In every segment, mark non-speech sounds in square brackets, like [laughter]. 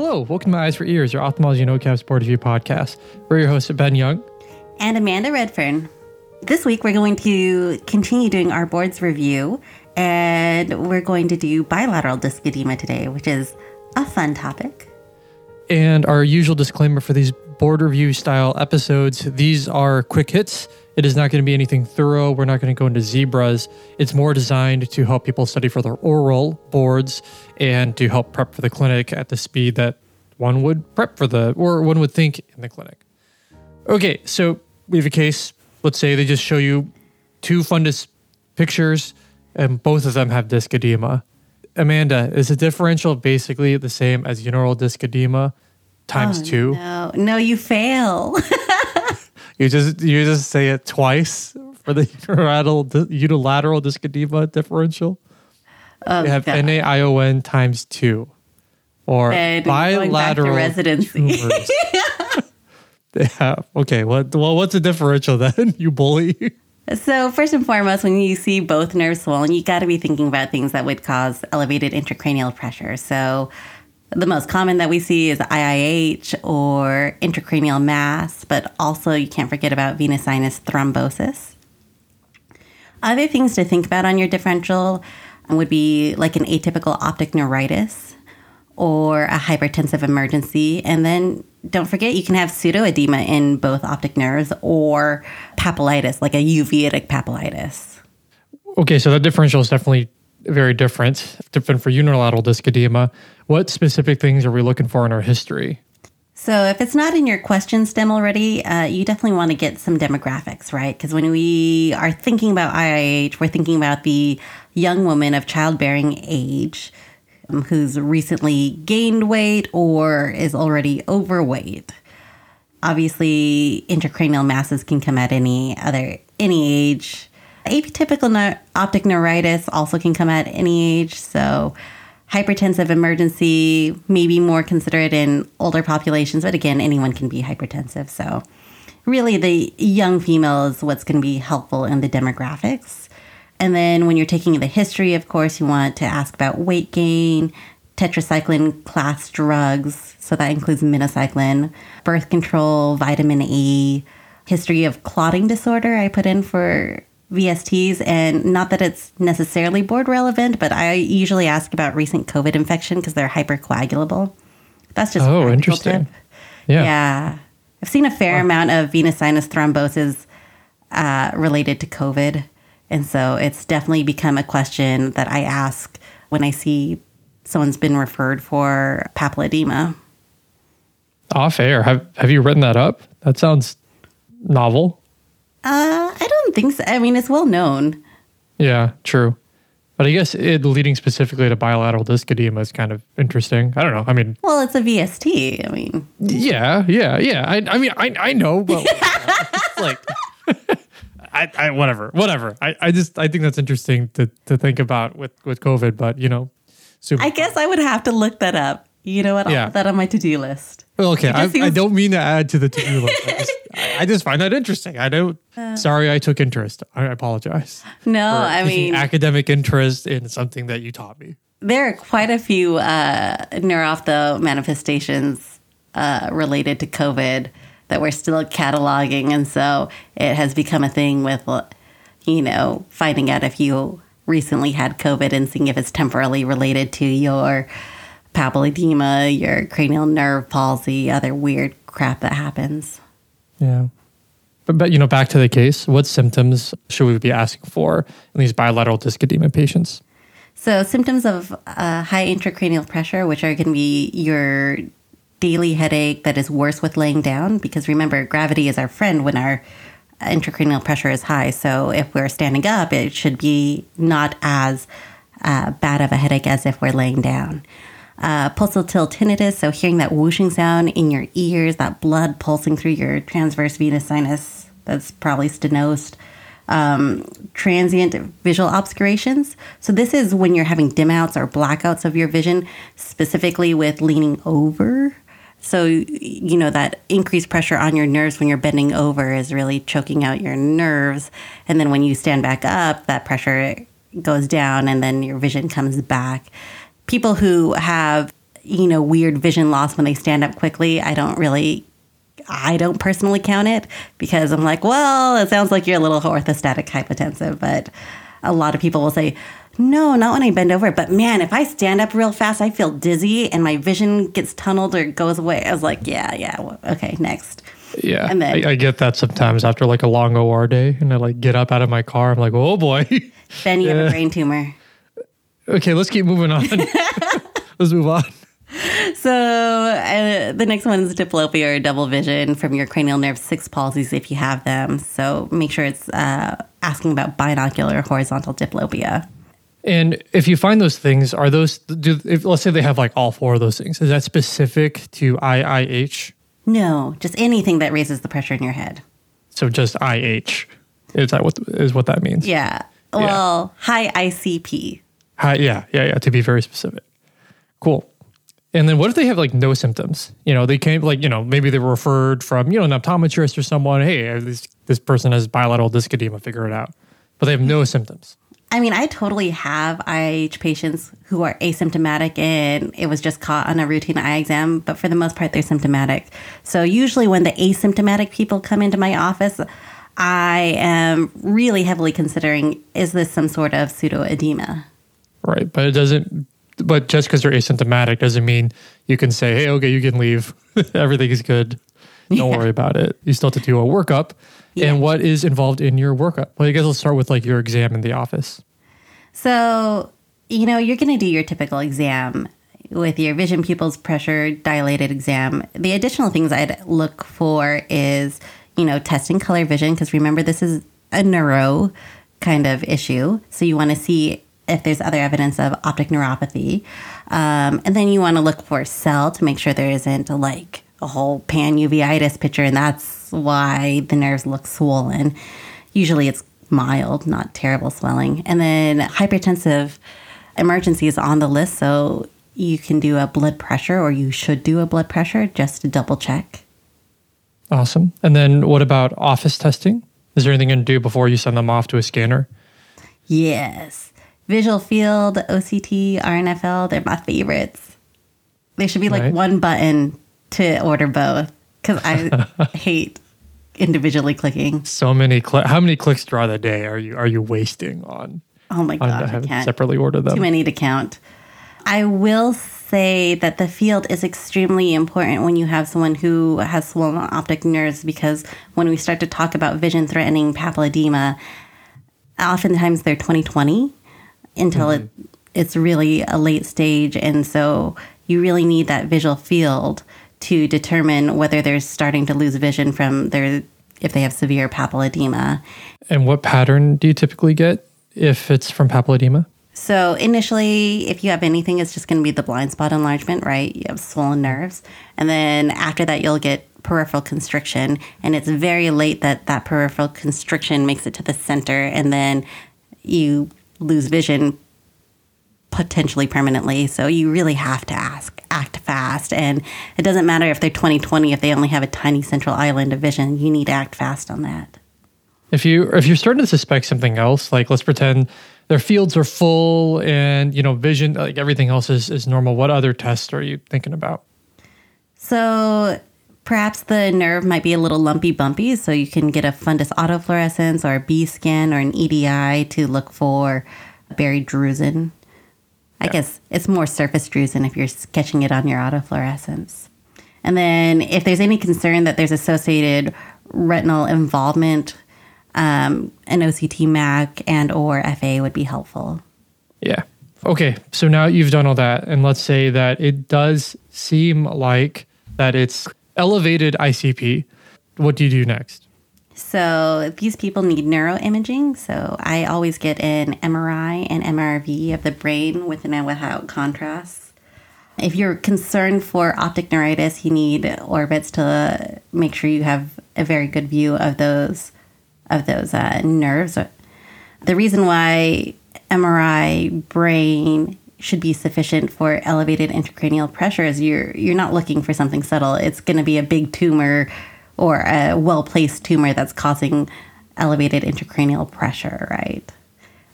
Hello, welcome to My Eyes for Ears, your ophthalmology no caps board review podcast. We're your hosts, Ben Young. and Amanda Redfern. This week, we're going to continue doing our boards review, and we're going to do bilateral disc edema today, which is a fun topic. And our usual disclaimer for these board review style episodes these are quick hits. It is not going to be anything thorough. We're not going to go into zebras. It's more designed to help people study for their oral boards and to help prep for the clinic at the speed that one would prep for the, or one would think in the clinic. Okay, so we have a case. Let's say they just show you two fundus pictures, and both of them have disc edema. Amanda, is the differential basically the same as unilateral disc edema times oh, two? No, no, you fail. [laughs] You just you just say it twice for the [laughs] unilateral unilateral disc edema differential. Oh, We have God. NAION times two, or And going back to bilateral residency. have [laughs] okay. What well, what's the differential then? [laughs] You bully. So, first and foremost, when you see both nerves swollen, you got to be thinking about things that would cause elevated intracranial pressure. So, the most common that we see is IIH or intracranial mass, but also you can't forget about venous sinus thrombosis. Other things to think about on your differential would be like an atypical optic neuritis or a hypertensive emergency. And then don't forget, you can have pseudoedema in both optic nerves or papillitis, like a uveitic papillitis. Okay, so that differential is definitely very different. Different for unilateral disc edema. What specific things are we looking for in our history? So, if it's not in your question stem already, uh, you definitely want to get some demographics, right? Because when we are thinking about IIH, we're thinking about the young woman of childbearing age um, who's recently gained weight or is already overweight. Obviously, intracranial masses can come at any other any age. Atypical ne- optic neuritis also can come at any age. So, hypertensive emergency may be more considered in older populations, but again, anyone can be hypertensive. So, really, the young female is what's going to be helpful in the demographics. And then, when you're taking the history, of course, you want to ask about weight gain, tetracycline class drugs. So, that includes minocycline, birth control, vitamin E, history of clotting disorder. I put in for VSTs, and not that it's necessarily board relevant, but I usually ask about recent COVID infection because they're hypercoagulable. That's just Oh, interesting. tip. Yeah. Yeah. I've seen a fair amount of venous sinus thrombosis uh, related to COVID. And so it's definitely become a question that I ask when I see someone's been referred for papilledema. Off air. Have Have you written that up? That sounds novel. Uh, I don't think so. I mean, it's well known. Yeah, true. But I guess it leading specifically to bilateral disc edema is kind of interesting. I don't know. I mean, Well, it's a VST. I mean, yeah, yeah, yeah. I, I mean, I, I know, but it's [laughs] like, [laughs] I, I, whatever, whatever. I, I just, I think that's interesting to, to think about with, with COVID. But you know, super. I guess I would have to look that up. You know what? I'll Yeah. put that on my to do list. Well, okay, I, just I don't mean to add to the to do list. I just, I, I just find that interesting. I don't. sorry, I took interest. I apologize. No, I mean, academic interest in something that you taught me. there are quite a few uh, neurophtho manifestations uh, related to COVID that we're still cataloging. And so it has become a thing with, you know, finding out if you recently had COVID and seeing if it's temporally related to your papilledema, your cranial nerve palsy, other weird crap that happens. Yeah. But, but you know, back to the case, what symptoms should we be asking for in these bilateral disc edema patients? So, symptoms of uh, high intracranial pressure, which are going to be your daily headache that is worse with laying down, because remember, gravity is our friend when our intracranial pressure is high. So, if we're standing up, it should be not as uh, bad of a headache as if we're laying down. Uh, pulsatile tinnitus, so hearing that whooshing sound in your ears, that blood pulsing through your transverse venous sinus, that's probably stenosed um, transient visual obscurations. So, this is when you're having dim outs or blackouts of your vision, specifically with leaning over. So, you know, that increased pressure on your nerves when you're bending over is really choking out your nerves. And then when you stand back up, that pressure goes down and then your vision comes back. People who have you know, weird vision loss when they stand up quickly, I don't really I don't personally count it because I'm like, well, it sounds like you're a little orthostatic hypotensive, but a lot of people will say, no, not when I bend over. But man, if I stand up real fast, I feel dizzy and my vision gets tunneled or goes away. I was like, yeah, yeah, okay, next. Yeah, and then, I, I, get that sometimes after like a long OR day, and I like get up out of my car. I'm like, oh boy. Then you yeah. have a [laughs] brain tumor. Okay, let's keep moving on. [laughs] let's move on. So uh, the next one is diplopia or double vision from your cranial nerve six palsies if you have them. So make sure it's uh, asking about binocular horizontal diplopia. And if you find those things, are those do if, let's say they have like all four of those things? Is that specific to IIH? No, just anything that raises the pressure in your head. So just IH is that what is what that means? Yeah. Well, yeah. high ICP. High, yeah, yeah, yeah. To be very specific. Cool. And then what if they have like no symptoms? You know, they came like, you know, maybe they were referred from, you know, an optometrist or someone, hey, uh, this, this person has bilateral disc edema, figure it out. But they have no symptoms. I mean, I totally have IH patients who are asymptomatic and it was just caught on a routine eye exam, but for the most part, they're symptomatic. So, usually, when the asymptomatic people come into my office, I am really heavily considering is this some sort of pseudoedema? Right. But it doesn't, but just because they're asymptomatic doesn't mean you can say, hey, okay, you can leave. [laughs] Everything is good. Don't yeah. worry about it. You still have to do a workup yeah. and what is involved in your workup? Well, I guess let's start with like your exam in the office. So, you know, you're going to do your typical exam with your vision pupils pressure dilated exam. The additional things I'd look for is, you know, testing color vision because remember this is a neuro kind of issue. So you want to see if there's other evidence of optic neuropathy. Um, and then you want to look for cell to make sure there isn't like a whole pan uveitis picture and that's why the nerves look swollen. Usually it's mild, not terrible swelling. And then hypertensive emergency is on the list, so you can do a blood pressure or you should do a blood pressure just to double check. Awesome. And then what about office testing? Is there anything you can do before you send them off to a scanner? Yes. Visual field, OCT, RNFL, they're my favorites. There should be like right. one button to order both because I [laughs] hate individually clicking. So many cl- how many clicks throughout the day are you are you wasting on? Oh my god, I can't separately order them. Too many to count. I will say that the field is extremely important when you have someone who has swollen optic nerves because when we start to talk about vision threatening papilledema, oftentimes they're 2020 until mm-hmm. it it's really a late stage and so you really need that visual field to determine whether they're starting to lose vision from their if they have severe papilledema. And what pattern do you typically get if it's from papilledema? So initially, if you have anything, it's just going to be the blind spot enlargement, right? You have swollen nerves, and then after that, you'll get peripheral constriction, and it's very late that that peripheral constriction makes it to the center, and then you lose vision potentially permanently. So you really have to ask, act fast. And it doesn't matter if they're 2020, if they only have a tiny central island of vision, you need to act fast on that. If you if you're starting to suspect something else, like let's pretend their fields are full and you know vision like everything else is, is normal, what other tests are you thinking about? So perhaps the nerve might be a little lumpy bumpy, so you can get a fundus autofluorescence or a B scan or an EDI to look for buried drusen I yeah. guess it's more surface drusen if you're sketching it on your autofluorescence. And then if there's any concern that there's associated retinal involvement, um, an OCT MAC and or FA would be helpful. Yeah. Okay. So now you've done all that, and let's say that it does seem like that it's elevated ICP. What do you do next? So these people need neuroimaging. So I always get an MRI and MRV of the brain with and without contrast. If you're concerned for optic neuritis, you need orbits to make sure you have a very good view of those of those uh, nerves. The reason why MRI brain should be sufficient for elevated intracranial pressure is you're you're not looking for something subtle. It's going to be a big tumor or a well placed tumor that's causing elevated intracranial pressure, right?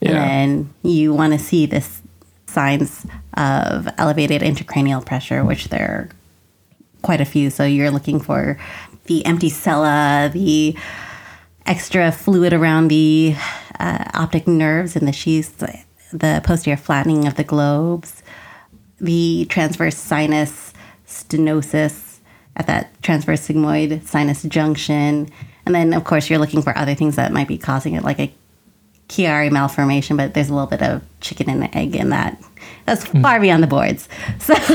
Yeah. And you want to see this signs of elevated intracranial pressure, which there are quite a few. So you're looking for the empty sella, the extra fluid around the uh, optic nerves and the sheaths, the posterior flattening of the globes, the transverse sinus stenosis at that transverse sigmoid sinus junction. And then, of course, you're looking for other things that might be causing it, like a Chiari malformation, but there's a little bit of chicken and egg in that. That's hmm. far beyond the boards. So, [laughs]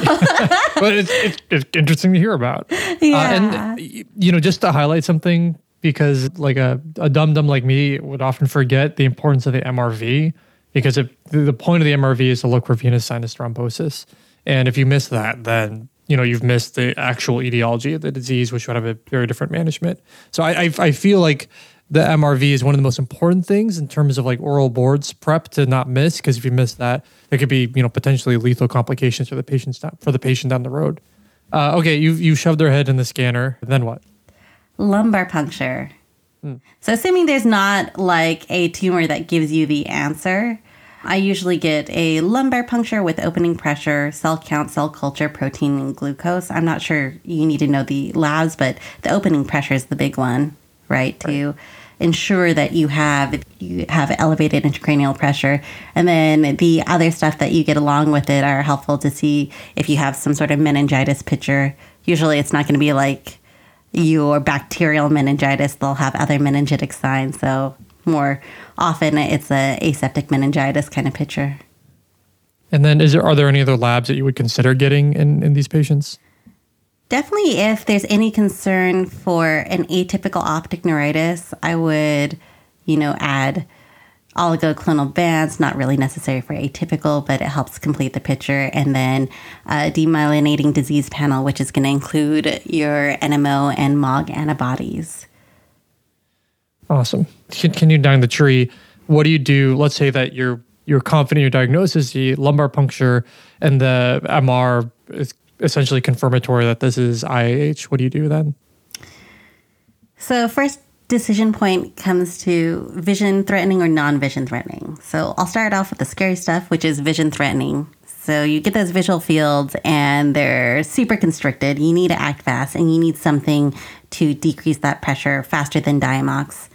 but it's, it's, it's, interesting to hear about. Yeah. Uh, and, you know, just to highlight something, because like a, a dum dum like me would often forget the importance of the MRV, because if, the point of the MRV is to look for venous sinus thrombosis. And if you miss that, then you know you've missed the actual etiology of the disease, which would have a very different management. So I, I, I feel like the MRV is one of the most important things in terms of like oral boards prep to not miss because if you miss that, there could be you know potentially lethal complications for the patient down for the patient down the road. Uh, okay, you you shoved their head in the scanner. Then what? Lumbar puncture. So assuming there's not like a tumor that gives you the answer, I usually get a lumbar puncture with opening pressure, cell count, cell culture, protein, and glucose. I'm not sure you need to know the labs, but the opening pressure is the big one, right? right. To ensure that you have you have elevated intracranial pressure and then the other stuff that you get along with it are helpful to see if you have some sort of meningitis picture usually it's not going to be like your bacterial meningitis they'll have other meningitic signs. So more often it's a aseptic meningitis kind of picture. And then is there are there any other labs that you would consider getting in, in these patients? Definitely, if there's any concern for an atypical optic neuritis, I would, you know, add oligoclonal bands, not really necessary for atypical, but it helps complete the picture. And then a demyelinating disease panel, which is going to include your NMO and MOG antibodies. Awesome. Continue down the tree. What do you do? Let's say that you're you're confident your diagnosis, the lumbar puncture and the MR is essentially confirmatory that this is IIH, what do you do then? So, first decision point comes to vision threatening or non vision threatening. So, I'll start off with the scary stuff, which is vision threatening. So, you get those visual fields and they're super constricted. You need to act fast and you need something to decrease that pressure faster than Diamox.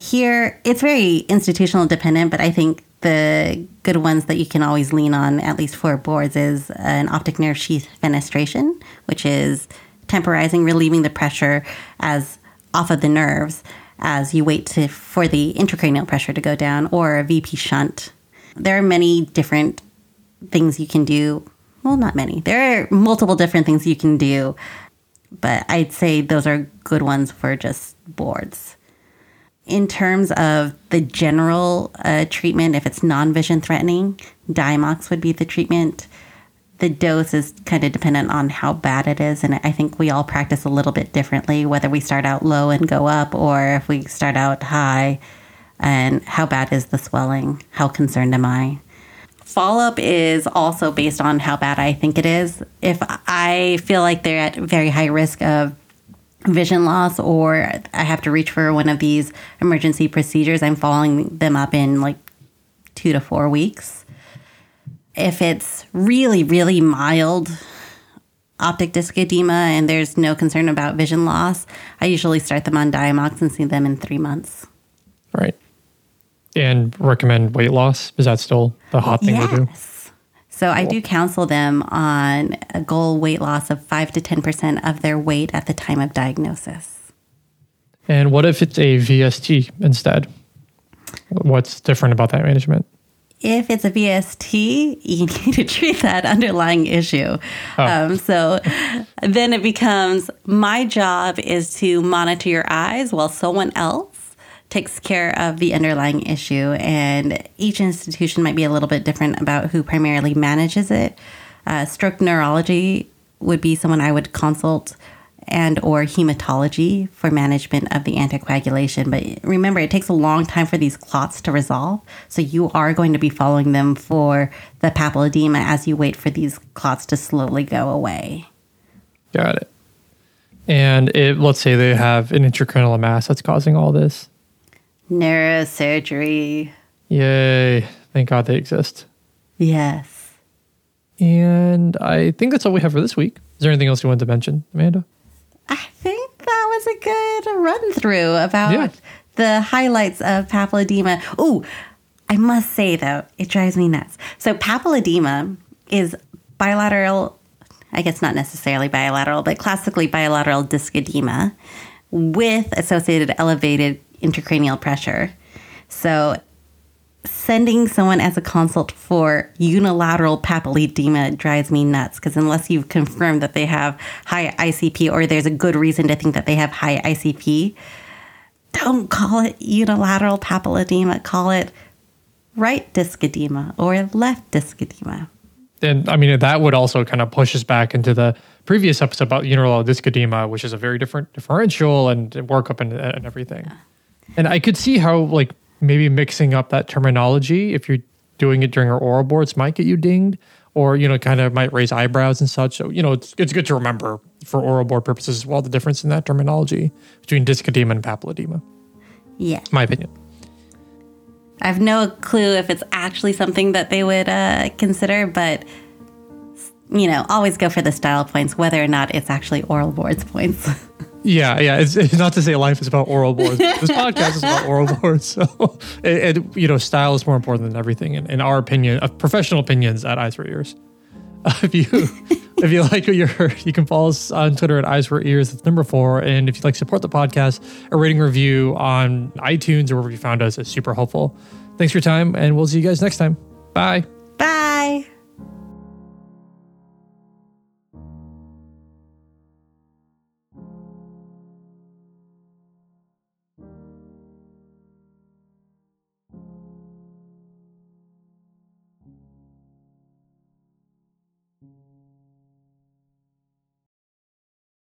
Here, it's very institutional dependent, but I think the good ones that you can always lean on, at least for boards, is an optic nerve sheath fenestration, which is temporizing, relieving the pressure as off of the nerves as you wait to, for the intracranial pressure to go down, or a VP shunt. There are many different things you can do. Well, not many. There are multiple different things you can do, but I'd say those are good ones for just boards in terms of the general uh, treatment, if it's non vision threatening, Diamox would be the treatment. The dose is kind of dependent on how bad it is. And I think we all practice a little bit differently, whether we start out low and go up or if we start out high. And how bad is the swelling? How concerned am I? Follow up is also based on how bad I think it is. If I feel like they're at very high risk of vision loss or I have to reach for one of these emergency procedures, I'm following them up in like two to four weeks. If it's really, really mild optic disc edema and there's no concern about vision loss, I usually start them on Diamox and see them in three months. Right. And recommend weight loss. Is that still the hot thing yes. to do? So I do counsel them on a goal weight loss of 5 to 10% of their weight at the time of diagnosis. And what if it's a VST instead? What's different about that management? If it's a VST, you [laughs] need to treat that underlying issue. Oh. Um, so then it becomes my job is to monitor your eyes while someone else takes care of the underlying issue. And each institution might be a little bit different about who primarily manages it. Uh, stroke neurology would be someone I would consult and or hematology for management of the anticoagulation but remember it takes a long time for these clots to resolve so you are going to be following them for the papilledema as you wait for these clots to slowly go away got it and it, let's say they have an intracranial mass that's causing all this neurosurgery. Yay. Thank God they exist. Yes. And I think that's all we have for this week. Is there anything else you wanted to mention, Amanda? I think that was a good run through about Yeah. the highlights of papilledema. Oh, I must say though, it drives me nuts. So papilledema is bilateral, I guess not necessarily bilateral, but classically bilateral disc edema with associated elevated intracranial pressure. So sending someone as a consult for unilateral papilledema drives me nuts because unless you've confirmed that they have high ICP or there's a good reason to think that they have high ICP, don't call it unilateral papilledema. Call it right disc edema or left disc edema. And I mean, that would also kind of push us back into the previous episode about unilateral disc edema, which is a very different differential and workup and, and everything. And I could see how, like, maybe mixing up that terminology, if you're doing it during our oral boards, might get you dinged or, you know, kind of might raise eyebrows and such. So, you know, it's, it's good to remember for oral board purposes as well the difference in that terminology between disc edema and papilledema, Yeah. my opinion. I have no clue if it's actually something that they would uh, consider, but you know, always go for the style points, whether or not it's actually oral boards points. [laughs] Yeah, yeah. It's, it's not to say life is about oral boards. [laughs] this podcast is about oral boards. So, it, it, you know, style is more important than everything, in, in our opinion, of professional opinions at Eyes for Ears. Uh, [laughs] if you [laughs] if you like what you heard, you can follow us on Twitter at Eyes for Ears. It's number four. And if you'd like to support the podcast, a rating review on iTunes or wherever you found us is super helpful. Thanks for your time, and we'll see you guys next time. Bye. Bye.